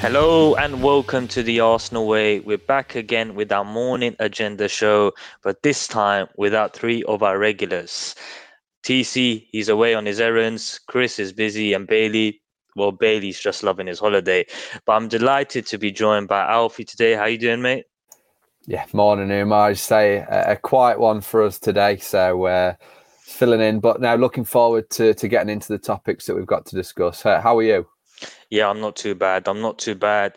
Hello and welcome to the Arsenal Way. We're back again with our morning agenda show, but this time without three of our regulars. TC, he's away on his errands. Chris is busy, and Bailey, well, Bailey's just loving his holiday. But I'm delighted to be joined by Alfie today. How you doing, mate? Yeah, morning, Umar. I say a, a quiet one for us today, so uh, filling in. But now looking forward to to getting into the topics that we've got to discuss. How are you? Yeah, I'm not too bad. I'm not too bad.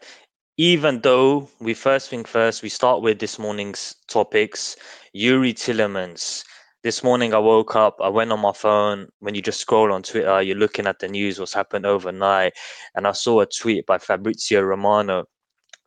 Even though we first thing first, we start with this morning's topics. Youri Tielemans. This morning I woke up, I went on my phone. When you just scroll on Twitter, you're looking at the news, what's happened overnight, and I saw a tweet by Fabrizio Romano,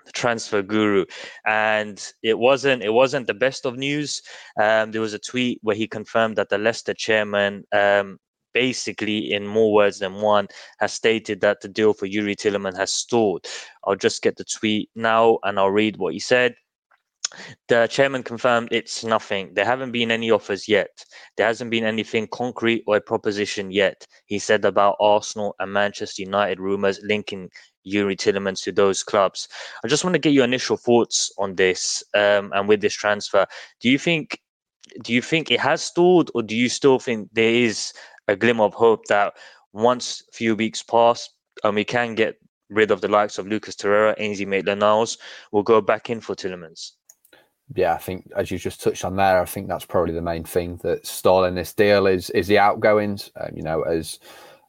the transfer guru, and it wasn't it wasn't the best of news. Um, there was a tweet where he confirmed that the Leicester chairman um, basically, in more words than one, has stated that the deal for Youri Tielemans has stalled. I'll just get the tweet now and I'll read what he said. The chairman confirmed it's nothing. There haven't been any offers yet. There hasn't been anything concrete or a proposition yet. He said about Arsenal and Manchester United rumours linking Youri Tielemans to those clubs. I just want to get your initial thoughts on this um, and with this transfer. Do you think do you think it has stalled, or do you still think there is a glimmer of hope that once a few weeks pass and we can get rid of the likes of Lucas Torreira, Ainsley Maitland-Niles, we'll go back in for Tielemans. Yeah, I think as you just touched on there, I think that's probably the main thing that's stalling this deal is is the outgoings. Um, you know, as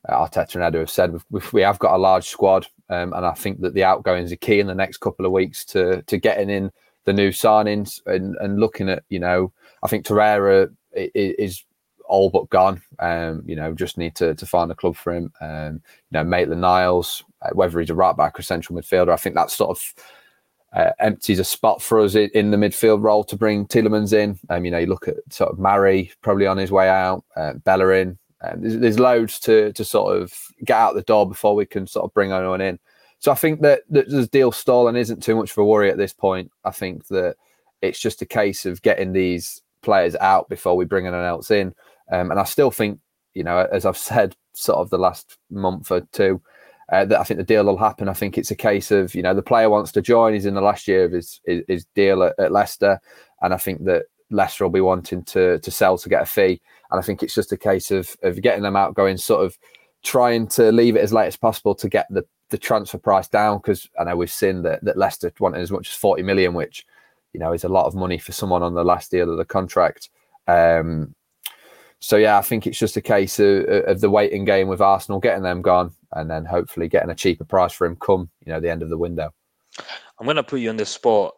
Arteta and Edu have said, we've, we have got a large squad, um, and I think that the outgoings are key in the next couple of weeks to to getting in the new signings and, and looking at. You know, I think Torreira is all but gone. Um, you know, just need to to find a club for him. Um, you know, Maitland Niles, uh, whether he's a right back or central midfielder, I think that sort of uh, empties a spot for us in the midfield role to bring Tielemans in. Um, you know, you look at sort of Mari probably on his way out, uh, Bellerin. Um, there's, there's, loads to to sort of get out the door before we can sort of bring anyone in. So I think that, that the deal stalling isn't too much of a worry at this point. I think that it's just a case of getting these players out before we bring anyone else in. Um, and I still think, you know, as I've said, sort of the last month or two, uh, that I think the deal will happen. I think it's a case of, you know, the player wants to join. He's in the last year of his his, his deal at, at, Leicester, and I think that Leicester will be wanting to to sell to get a fee. And I think it's just a case of of getting them out, going sort of trying to leave it as late as possible to get the the transfer price down because I know we've seen that that Leicester wanted as much as forty million, which you know is a lot of money for someone on the last deal of the contract. Um, so yeah, I think it's just a case of, of the waiting game with Arsenal, getting them gone, and then hopefully getting a cheaper price for him come you know the end of the window. I'm going to put you on the spot.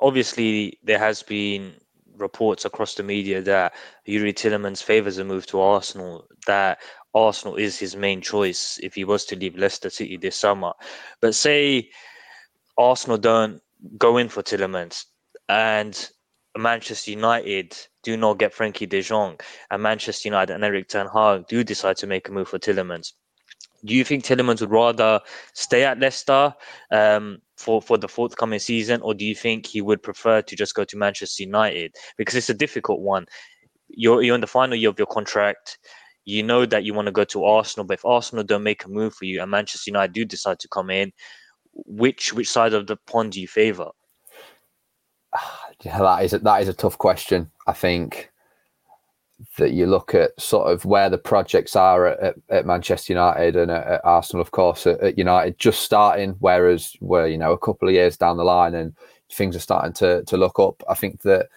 Obviously, there has been reports across the media that Youri Tielemans favours a move to Arsenal. That Arsenal is his main choice if he was to leave Leicester City this summer. But say Arsenal don't go in for Tielemans and Manchester United do not get Frenkie de Jong and Manchester United and Erik Ten Hag do decide to make a move for Tielemans, do you think Tielemans would rather stay at Leicester um, for, for the forthcoming season, or do you think he would prefer to just go to Manchester United? Because it's a difficult one. You're, you're in the final year of your contract. You know that you want to go to Arsenal, but if Arsenal don't make a move for you and Manchester United do decide to come in, which which side of the pond do you favour? yeah, that is a, that is a tough question. I think that you look at sort of where the projects are at, at, at Manchester United and at, at Arsenal, of course, at, United just starting, whereas we're you know a couple of years down the line and things are starting to to look up. I think that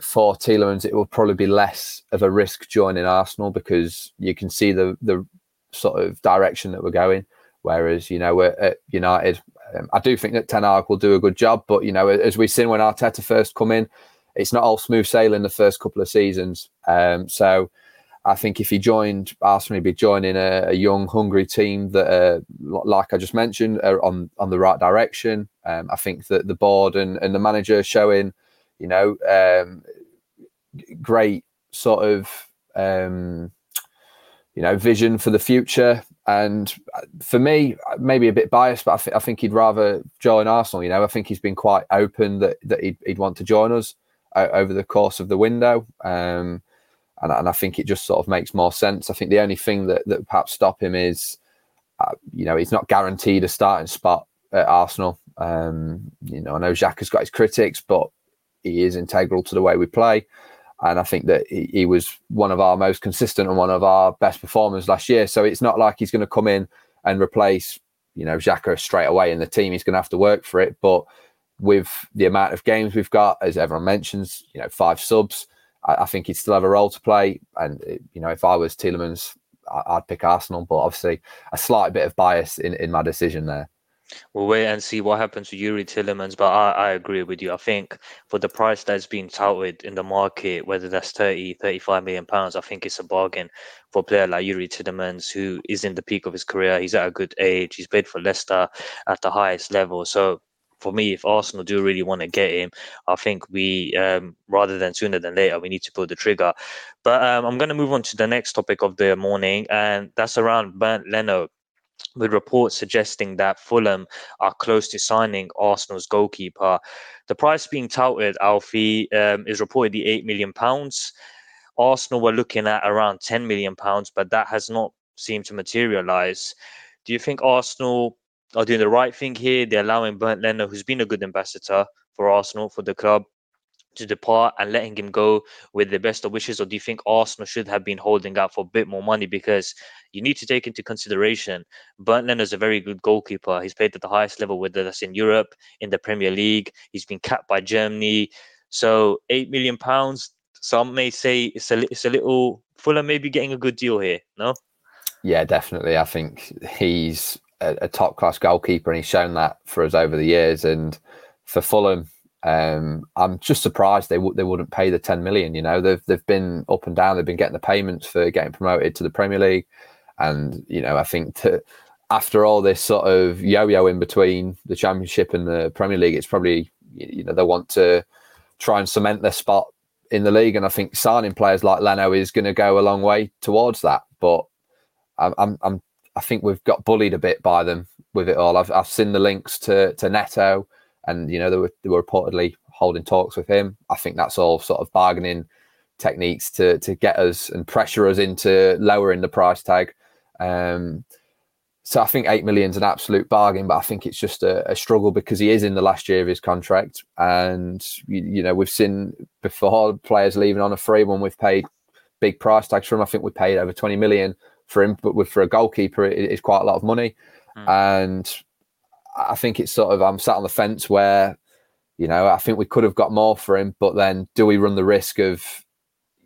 for Tielemans, it will probably be less of a risk joining Arsenal because you can see the the sort of direction that we're going. Whereas you know we're at United, um, I do think that Ten Hag will do a good job, but you know, as we've seen when Arteta first come in, it's not all smooth sailing the first couple of seasons. Um, so I think if he joined Arsenal, he'd be joining a, a young, hungry team that, uh, like I just mentioned, are on on the right direction. Um, I think that the board and, and the manager showing, you know, um, great sort of um, you know vision for the future. And for me, maybe a bit biased, but I, th- I, think he'd rather join Arsenal. You know, I think he's been quite open that that he'd, he'd want to join us uh, over the course of the window. Um, and, and I think it just sort of makes more sense. I think the only thing that, that perhaps stop him is, uh, you know, he's not guaranteed a starting spot at Arsenal. Um, you know, I know Xhaka has got his critics, but he is integral to the way we play. And I think that he, he, was one of our most consistent and one of our best performers last year. So it's not like he's going to come in and replace, you know, Xhaka straight away in the team. He's going to have to work for it. But with the amount of games we've got, as everyone mentions, you know, five subs, I, I think he'd still have a role to play. And, eh, you know, if I was Tielemans, I, would pick Arsenal. But obviously, a slight bit of bias in, in my decision there. We'll wait and see what happens to Youri Tielemans, but I, I agree with you. I think for the price that's being touted in the market, whether that's 30, 35 million pounds, I think it's a bargain for a player like Youri Tielemans, who is in the peak of his career. He's at a good age. He's played for Leicester at the highest level. So for me, if Arsenal do really want to get him, I think we, um, rather than sooner than later, we need to pull the trigger. But um, I'm going to move on to the next topic of the morning, and that's around Bernd Leno with reports suggesting that Fulham are close to signing Arsenal's goalkeeper. The price being touted, Alfie, um, is reportedly eight million pounds. Arsenal were looking at around ten million pounds, but that has not seemed to materialise. Do you think Arsenal are doing the right thing here? They're allowing Bernd Leno, who's been a good ambassador for Arsenal for the club, to depart and letting him go with the best of wishes, or do you think Arsenal should have been holding out for a bit more money? Because you need to take into consideration Bernd is a very good goalkeeper. He's played at the highest level, whether that's in Europe, in the Premier League. He's been capped by Germany. So eight million pounds. Some may say it's a it's a little Fulham maybe getting a good deal here. No. Yeah, definitely. I think he's a, a top class goalkeeper, and he's shown that for us over the years. And for Fulham, um, I'm just surprised they they wouldn't pay the 10 million. You know, they've they've been up and down. They've been getting the payments for getting promoted to the Premier League, and you know, I think to, after all this sort of yo-yo in between the Championship and the Premier League, it's probably you know they want to try and cement their spot in the league, and I think signing players like Leno is going to go a long way towards that. But I'm, I'm, I'm I think we've got bullied a bit by them with it all. I've I've seen the links to to Neto and you know they were they were reportedly holding talks with him. I think that's all sort of bargaining techniques to to get us and pressure us into lowering the price tag. Um, so I think eight million is an absolute bargain, but I think it's just a, a, struggle because he is in the last year of his contract, and you, you, know we've seen before players leaving on a free one. we've paid big price tags for him. I think we paid over twenty million for him, but with, for a goalkeeper, it is quite a lot of money. Mm. And I think it's sort of I'm sat on the fence where, you know, I think we could have got more for him, but then do we run the risk of,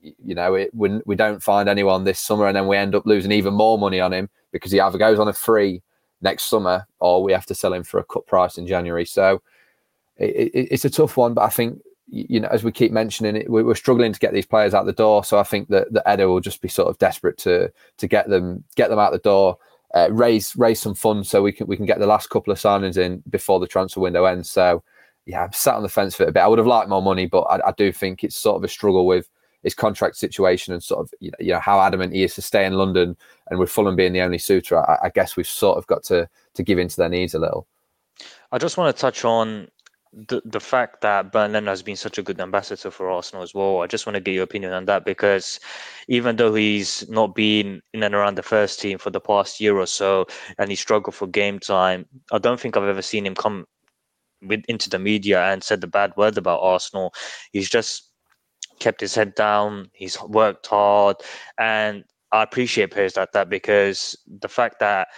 you know, it when we don't find anyone this summer and then we end up losing even more money on him because he either goes on a free next summer or we have to sell him for a cut price in January. So it, it, it's a tough one, but I think you know, as we keep mentioning it, we're struggling to get these players out the door. So I think that the Edu will just be sort of desperate to to get them get them out the door uh, raise raise some funds so we can we can get the last couple of signings in before the transfer window ends. So yeah, I'm sat on the fence for a bit. I would have liked more money, but I, I do think it's sort of a struggle with his contract situation and sort of you know, you know how adamant he is to stay in London and with Fulham being the only suitor. I, I guess we've sort of got to to give into their needs a little. I just want to touch on the the fact that Leno has been such a good ambassador for Arsenal as well. I just want to get your opinion on that because even though he's not been in and around the first team for the past year or so, and he struggled for game time, I don't think I've ever seen him come with into the media and said the bad word about Arsenal. He's just kept his head down. He's worked hard, and I appreciate players like that because the fact that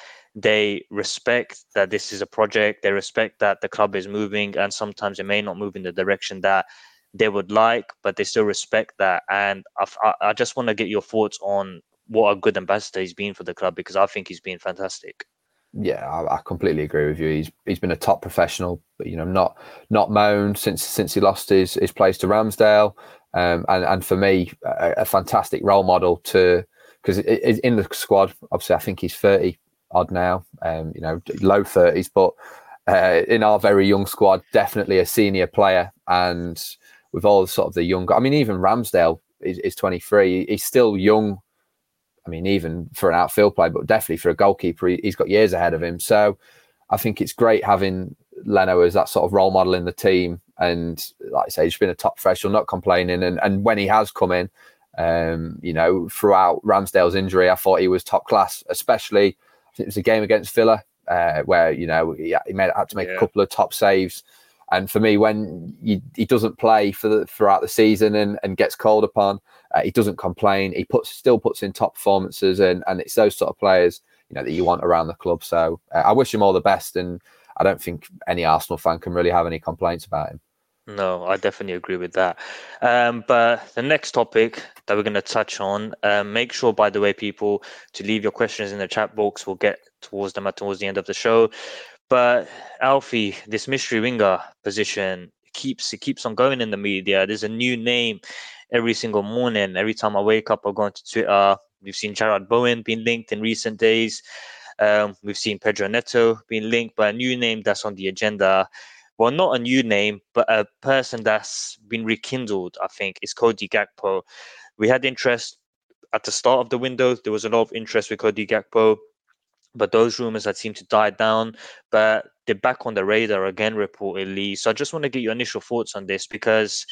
they respect that this is a project they respect that the club is moving and sometimes it may not move in the direction that they would like but they still respect that. And i, I just want to get your thoughts on what a good ambassador he's been for the club because i think he's been fantastic. Yeah, I, I, completely agree with you. He's he's been a top professional, but you know, not not moaned since since he lost his his place to Ramsdale, um, and and for me, a, a fantastic role model to because in the squad, obviously, I think he's thirty odd now, um, you know, low thirties, but uh, in our very young squad, definitely a senior player, and with all sort of the younger, I mean, even Ramsdale is, is twenty three. He's still young I mean, even for an outfield player, but definitely for a goalkeeper, he, has got years ahead of him. So I think it's great having Leno as that sort of role model in the team. And like I say, he's been a top professional, not complaining. And and when he has come in, um, you know, throughout Ramsdale's injury, I thought he was top class, especially it was a game against Villa uh, where, you know, he, he made, had to make yeah. a couple of top saves. And for me, when you, he doesn't play for the, throughout the season and, and gets called upon, uh, he doesn't complain. He puts still puts in top performances, and and it's those sort of players you know that you want around the club. So uh, I wish him all the best, and I don't think any Arsenal fan can really have any complaints about him. No, I definitely agree with that. Um, but the next topic that we're going to touch on, um, make sure, by the way, people, to leave your questions in the chat box. We'll get towards them at towards the end of the show. But Alfie, this mystery winger position keeps it keeps on going in the media. There's a new name every single morning. Every time I wake up, I go onto Twitter. We've seen Jarrod Bowen being linked in recent days. Um, we've seen Pedro Neto being linked, but a new name that's on the agenda. Well, not a new name, but a person that's been rekindled, I think, is Cody Gakpo. We had interest at the start of the window. There was a lot of interest with Cody Gakpo, but those rumors had seemed to die down. But they're back on the radar again, reportedly. So I just want to get your initial thoughts on this because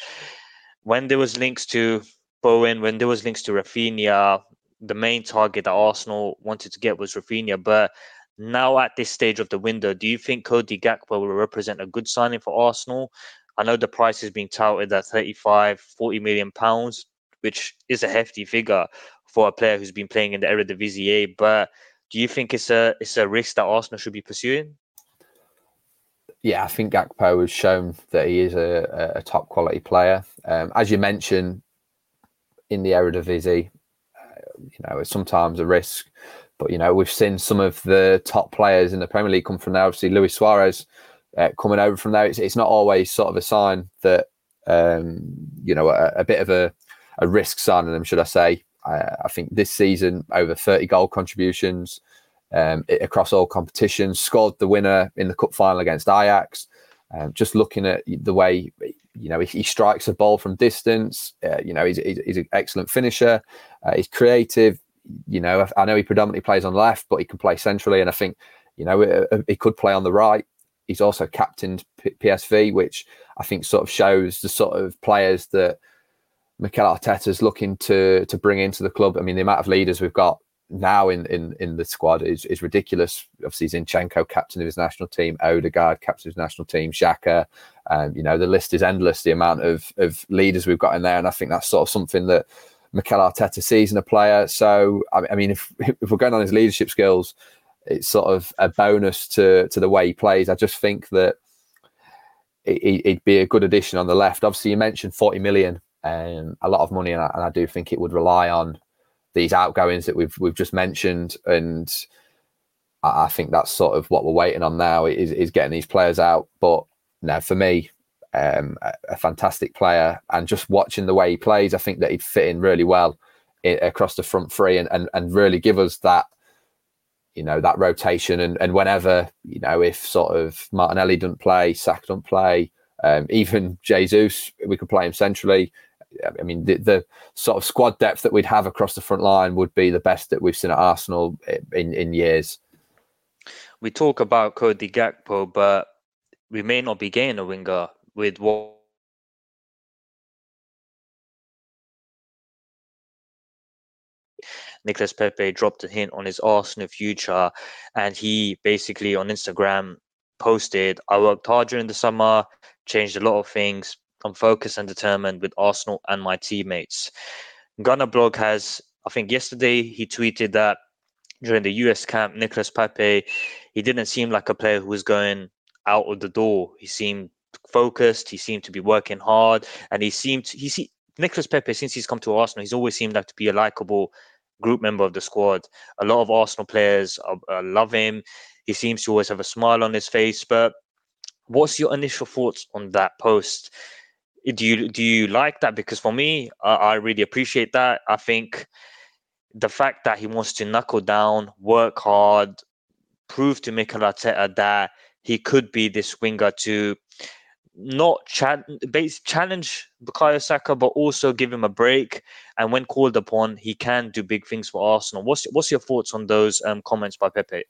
when there was links to Bowen, when there was links to Raphinha, the main target that Arsenal wanted to get was Raphinha. But now at this stage of the window, do you think Cody Gakpo will represent a good signing for Arsenal? I know the price is being touted at 35, 40 million pounds, which is a hefty figure for a player who's been playing in the Eredivisie. But do you think it's a it's a risk that Arsenal should be pursuing? yeah, I think Gakpo has shown that he is a, a top quality player. Um, as you mentioned, in the Eredivisie, uh, you know, it's sometimes a risk. But you know, we've seen some of the top players in the Premier League come from there. Obviously, Luis Suarez uh, coming over from there. It's, it's, not always sort of a sign that um, you know a, a, bit of a, a risk signing them, should I say? I, I think this season over thirty goal contributions um, across all competitions. Scored the winner in the cup final against Ajax. Um, just looking at the way you know he, he strikes a ball from distance. Uh, you know he's, he's, he's, an excellent finisher. Uh, he's creative. You know I, know he predominantly plays on left, but he can play centrally, and I think you know he could play on the right. He's also captained PSV, which I think sort of shows the sort of players that Mikel Arteta's looking to to bring into the club. I mean, the amount of leaders we've got now in, in, in the squad is, is ridiculous. Obviously, Zinchenko, captain of his national team, Odegaard, captain of his national team, Xhaka. Um, you know, the list is endless, the amount of, of leaders we've got in there. And I think that's sort of something that Mikel Arteta sees in a player. So, I mean, if, if we're going on his leadership skills, it's sort of a bonus to, to the way he plays. I just think that it, would be a good addition on the left. Obviously, you mentioned 40 million, um, a lot of money, and I, and I do think it would rely on these outgoings that we've we've just mentioned, and I think that's sort of what we're waiting on now is is getting these players out. But now, for me, um, a, a, fantastic player, and just watching the way he plays, I think that he'd fit in really well in, across the front three, and, and and really give us that you know that rotation and and whenever you know if sort of Martinelli doesn't play, Saka doesn't play, um, even Jesus, we could play him centrally. I mean, the, the, sort of squad depth that we'd have across the front line would be the best that we've seen at Arsenal in, in years. We talk about Cody Gakpo, but we may not be getting a winger with what Nicolas Pepe dropped a hint on his Arsenal future, and he basically on Instagram posted, "I worked hard during the summer, changed a lot of things, I'm focused and determined with Arsenal and my teammates. Gunner Blog has, I think yesterday he tweeted that during the US camp, Nicolas Pepe, he didn't seem like a player who was going out of the door. He seemed focused. He seemed to be working hard, and he seemed he see Nicolas Pepe since he's come to Arsenal, he's always seemed like to be a likable group member of the squad. A lot of Arsenal players uh, uh, love him. He seems to always have a smile on his face. But what's your initial thoughts on that post? Do you do you like that? Because for me, I, I really appreciate that. I think the fact that he wants to knuckle down, work hard, prove to Mikel Arteta that he could be this winger to not cha- base, challenge Bukayo Saka, but also give him a break. And when called upon, he can do big things for Arsenal. What's what's your thoughts on those um, comments by Pepe?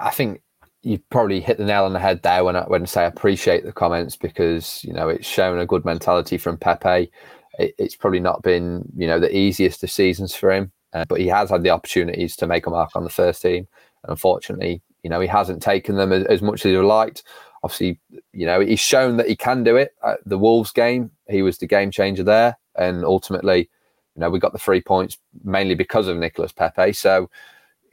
I think you probably hit the nail on the head there when I when I say I appreciate the comments because you know it's shown a good mentality from Pepe. It, it's probably not been you know the easiest of seasons for him, uh, but he has had the opportunities to make a mark on the first team. Unfortunately, you know he hasn't taken them as, as much as he would liked obviously, you know, he's shown that he can do it. At the Wolves game, he was the game changer there, and ultimately, you know, we got the three points mainly because of Nicolas Pepe. So,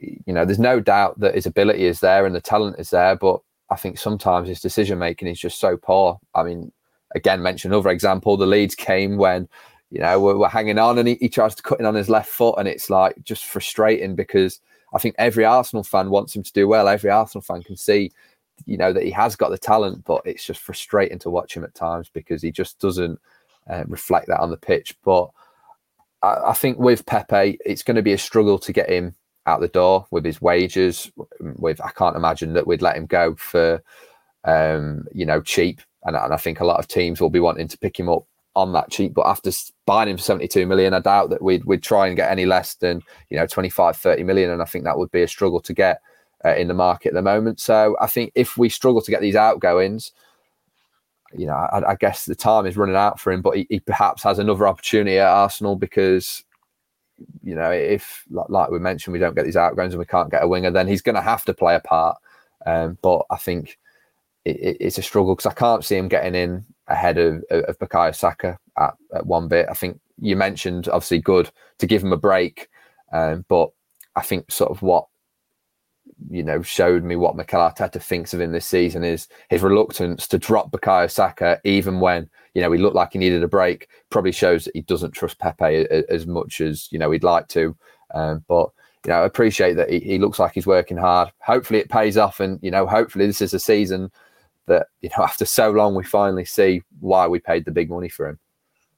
you know, there's no doubt that his ability is there and the talent is there, but I think sometimes his decision making is just so poor. I mean, again, mention another example. The Leeds came when you know we're, we're hanging on, and he, he tries to cut in on his left foot, and it's like just frustrating because I think every Arsenal fan wants him to do well. Every Arsenal fan can see you know that he has got the talent, but it's just frustrating to watch him at times because he just doesn't uh, reflect that on the pitch. But I, I, think with Pepe, it's going to be a struggle to get him out the door with his wages. With I can't imagine that we'd let him go for um, you know cheap, and, and I think a lot of teams will be wanting to pick him up on that cheap. But after buying him for 72 million, I doubt that we'd we'd try and get any less than you know 25, 30 million, and I think that would be a struggle to get uh, in the market at the moment. So I think if we struggle to get these outgoings, you know, I, I guess the time is running out for him. But he, he, perhaps has another opportunity at Arsenal because, you know, if like we mentioned, we don't get these outgoings and we can't get a winger, then he's going to have to play a part. Um, but I think it, it, it's a struggle because I can't see him getting in ahead of, of Bukayo Saka at, at one bit. I think you mentioned obviously good to give him a break, um, but I think sort of what you know, showed me what Mikel Arteta thinks of him this season is his reluctance to drop Bukayo Saka, even when, you know, he looked like he needed a break, probably shows that he doesn't trust Pepe as much as, you know, he'd like to. Um, but, you know, I appreciate that he, he looks like he's working hard. Hopefully it pays off. And, you know, hopefully this is a season that, you know, after so long, we finally see why we paid the big money for him.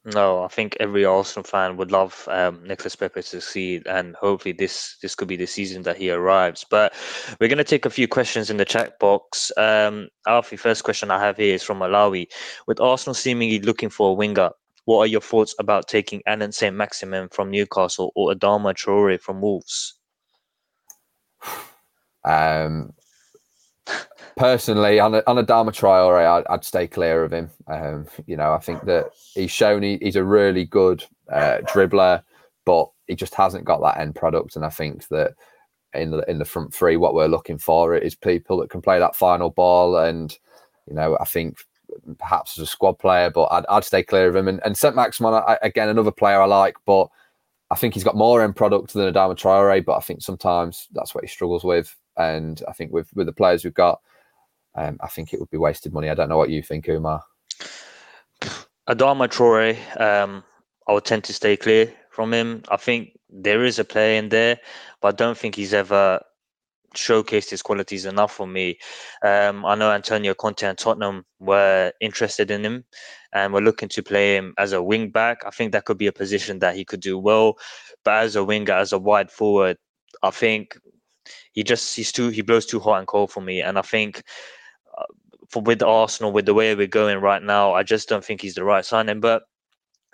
No, I think every Arsenal fan would love um, Nicolas Pepe to succeed, and hopefully this this could be the season that he arrives. But we're going to take a few questions in the chat box. Um, Alfie, first question I have here is from Malawi. With Arsenal seemingly looking for a winger, what are your thoughts about taking Allan Saint-Maximin from Newcastle or Adama Traore from Wolves? Um, personally, on a, on Adama Traore, I'd, I'd stay clear of him. Um, you know, I think that he's shown he, he's a really good uh, dribbler, but he just hasn't got that end product. And I think that in the in the front three, what we're looking for is people that can play that final ball. And you know, I think perhaps as a squad player, but I'd, I'd stay clear of him. And, and Saint-Maximin, again, another player I like, but I think he's got more end product than Adama Traore. But I think sometimes that's what he struggles with. And I think with with the players we've got, um, I think it would be wasted money. I don't know what you think, Umar. Adama Traore, um, I would tend to stay clear from him. I think there is a player in there, but I don't think he's ever showcased his qualities enough for me. Um, I know Antonio Conte and Tottenham were interested in him and we're looking to play him as a wing back. I think that could be a position that he could do well, but as a winger, as a wide forward, I think he just he's too he blows too hot and cold for me, and I think for with Arsenal, with the way we're going right now, I just don't think he's the right signing. But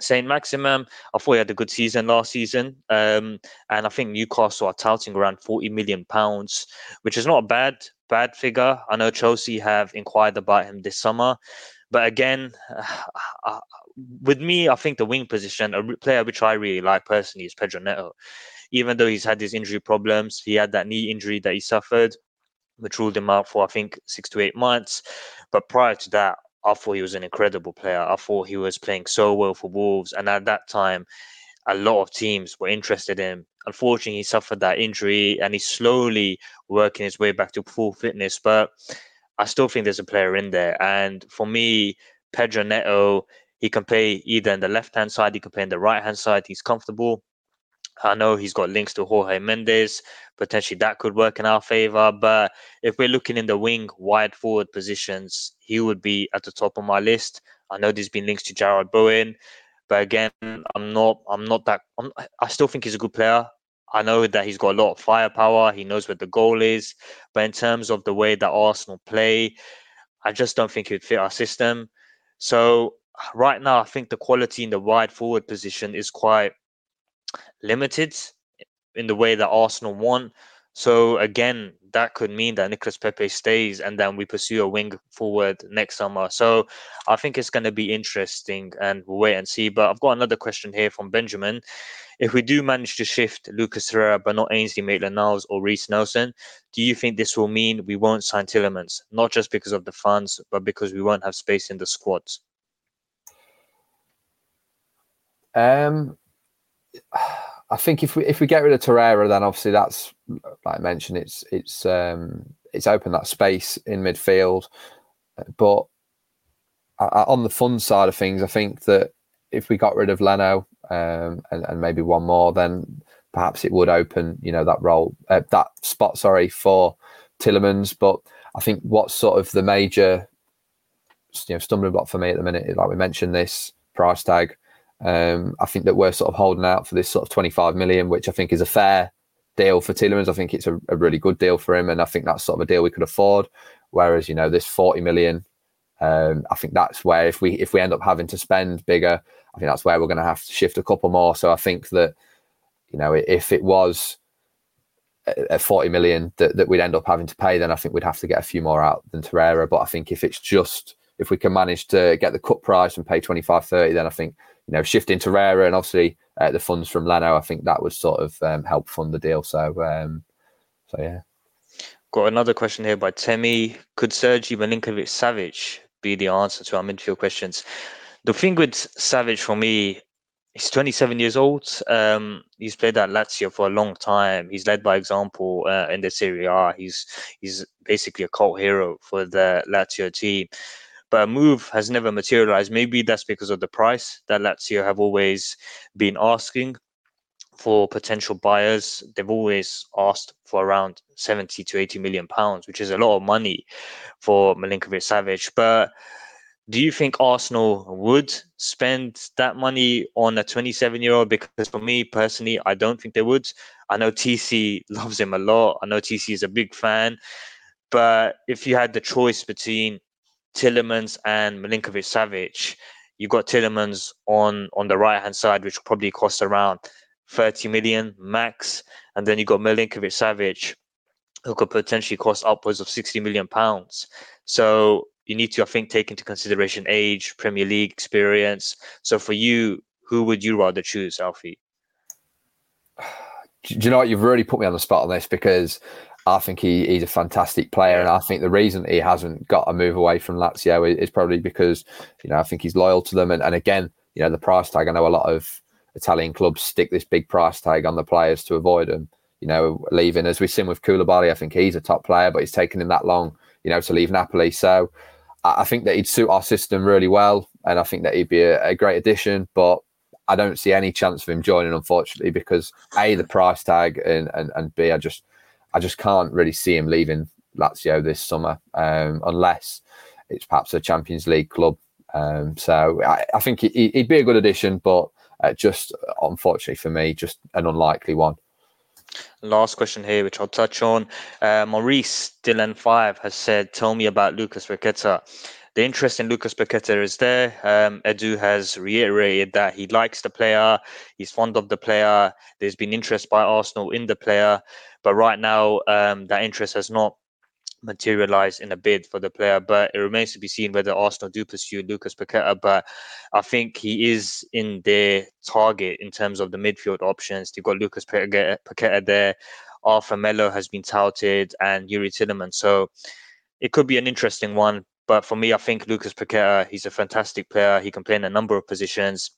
Saint Maximin, I thought he had a good season last season, um, and I think Newcastle are touting around forty million pounds, which is not a bad bad figure. I know Chelsea have inquired about him this summer, but again, uh, with me, I think the wing position, a player which I really like personally, is Pedro Neto. Even though he's had his injury problems, he had that knee injury that he suffered which ruled him out for I think six to eight months. But prior to that, I thought he was an incredible player. I thought he was playing so well for Wolves, and at that time, a lot of teams were interested in him. Unfortunately, he suffered that injury, and he's slowly working his way back to full fitness. But I still think there's a player in there, and for me, Pedro Neto, he can play either in the left hand side, he can play in the right hand side. He's comfortable. I know he's got links to Jorge Mendes. Potentially that could work in our favor. But if we're looking in the wing, wide forward positions, he would be at the top of my list. I know there's been links to Jarrod Bowen, but again, I'm not. I'm not that. I'm, I still think he's a good player. I know that he's got a lot of firepower. He knows where the goal is. But in terms of the way that Arsenal play, I just don't think he'd fit our system. So right now, I think the quality in the wide forward position is quite limited in the way that Arsenal want. So again, that could mean that Nicolas Pepe stays and then we pursue a wing forward next summer. So I think it's going to be interesting and we'll wait and see. But I've got another question here from Benjamin. If we do manage to shift Lucas Torreira but not Ainsley Maitland-Niles or Reiss Nelson, do you think this will mean we won't sign Tielemans, not just because of the funds, but because we won't have space in the squads? Um, I think if we if we get rid of Torreira, then obviously that's like I mentioned, it's it's um, it's opened that space in midfield. But on the fun side of things, I think that if we got rid of Leno um, and, and maybe one more, then perhaps it would open, you know, that role, uh, that spot, sorry, for Tielemans. But I think what's sort of the major, you know, stumbling block for me at the minute, like we mentioned, this price tag. Um, I think that we're sort of holding out for this sort of 25 million, which I think is a fair deal for Tielemans. I think it's a, a really good deal for him, and I think that's sort of a deal we could afford. Whereas, you know, this 40 million, um, I think that's where if we if we end up having to spend bigger, I think that's where we're going to have to shift a couple more. So I think that, you know, if it was at 40 million that, that we'd end up having to pay, then I think we'd have to get a few more out than Torreira. But I think if it's just if we can manage to get the cut price and pay 25, 30, then I think you know, shifting Torreira and obviously uh, the funds from Leno, I think that would sort of um, help fund the deal. So, um, so yeah. Got another question here by Temi. Could Sergi Milinkovic Savic be the answer to our midfield questions? The thing with Savic for me, he's 27 years old. Um, he's played at Lazio for a long time. He's led by example uh, in the Serie A. He's he's basically a cult hero for the Lazio team but a move has never materialized. Maybe that's because of the price that Lazio have always been asking for potential buyers. They've always asked for around 70 to 80 million pounds, which is a lot of money for Milinkovic Savic. But do you think Arsenal would spend that money on a 27 year old? Because for me personally, I don't think they would. I know TC loves him a lot. I know TC is a big fan. But if you had the choice between Tielemans and Milinkovic Savic, You've got Tielemans on on the right hand side, which probably cost around 30 million max, and then you've got Milinkovic Savic, who could potentially cost upwards of 60 million pounds. So you need to, I think, take into consideration age, Premier League experience. So for you, who would you rather choose, Alfie? Do you know what? You've really put me on the spot on this because I think he, he's a fantastic player, and I think the reason he hasn't got a move away from Lazio is, is probably because you know I think he's loyal to them, and, and again, you know the price tag. I know a lot of Italian clubs stick this big price tag on the players to avoid them, you know, leaving. As we've seen with Koulibaly, I think he's a top player, but it's taken him that long, you know, to leave Napoli. So I think that he'd suit our system really well, and I think that he'd be a, a great addition. But I don't see any chance of him joining, unfortunately, because a the price tag and and, and b I just I just can't really see him leaving Lazio this summer um, unless it's perhaps a Champions League club. Um, so I, I think he, would be a good addition, but uh, just unfortunately for me, just an unlikely one. Last question here, which I'll touch on. Uh, Maurice Dylan Five has said, "Tell me about Lucas Paqueta." The interest in Lucas Paqueta is there. Um, Edu has reiterated that he likes the player, he's fond of the player. There's been interest by Arsenal in the player. But right now, um, that interest has not materialized in a bid for the player. But it remains to be seen whether Arsenal do pursue Lucas Paqueta. But I think he is in their target in terms of the midfield options. They've got Lucas Paqueta there. Arthur Melo has been touted and Youri Tielemans. So it could be an interesting one. But for me, I think Lucas Paqueta, he's a fantastic player. He can play in a number of positions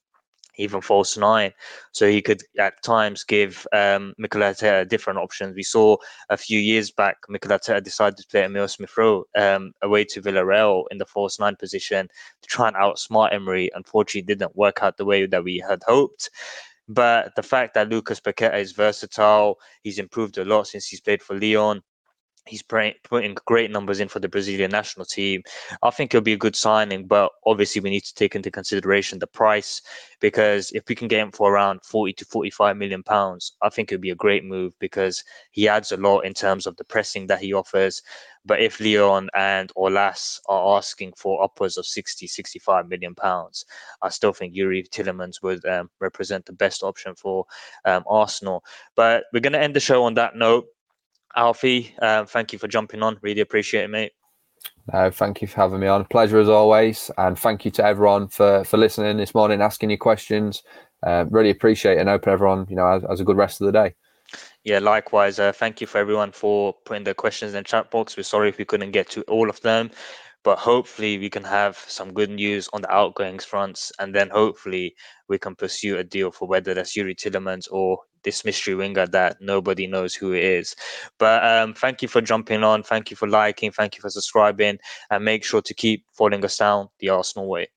even false nine. So he could at times give um, Mikel Arteta different options. We saw a few years back, Mikel Arteta decided to play Emile Smith Rowe um, away to Villarreal in the false nine position to try and outsmart Emery. Unfortunately, didn't work out the way that we had hoped. But the fact that Lucas Paqueta is versatile, he's improved a lot since he's played for Lyon. He's putting great numbers in for the Brazilian national team. I think it'll be a good signing, but obviously we need to take into consideration the price because if we can get him for around 40 to 45 million pounds, I think it'd be a great move because he adds a lot in terms of the pressing that he offers. But if Lyon and Aulas are asking for upwards of 60, 65 million pounds, I still think Youri Tielemans would um, represent the best option for um, Arsenal. But we're going to end the show on that note. Alfie, uh, thank you for jumping on. Really appreciate it, mate. No, thank you for having me on. Pleasure as always, and thank you to everyone for for listening this morning, asking your questions. Uh, really appreciate it, and hope everyone you know has, has, a good rest of the day. Yeah, likewise. Uh, thank you for everyone for putting their questions in the chat box. We're sorry if we couldn't get to all of them, but hopefully we can have some good news on the outgoings fronts, and then hopefully we can pursue a deal for whether that's Youri Tielemans or this mystery winger that nobody knows who it is. But um, thank you for jumping on. Thank you for liking. Thank you for subscribing. And make sure to keep following us down the Arsenal way.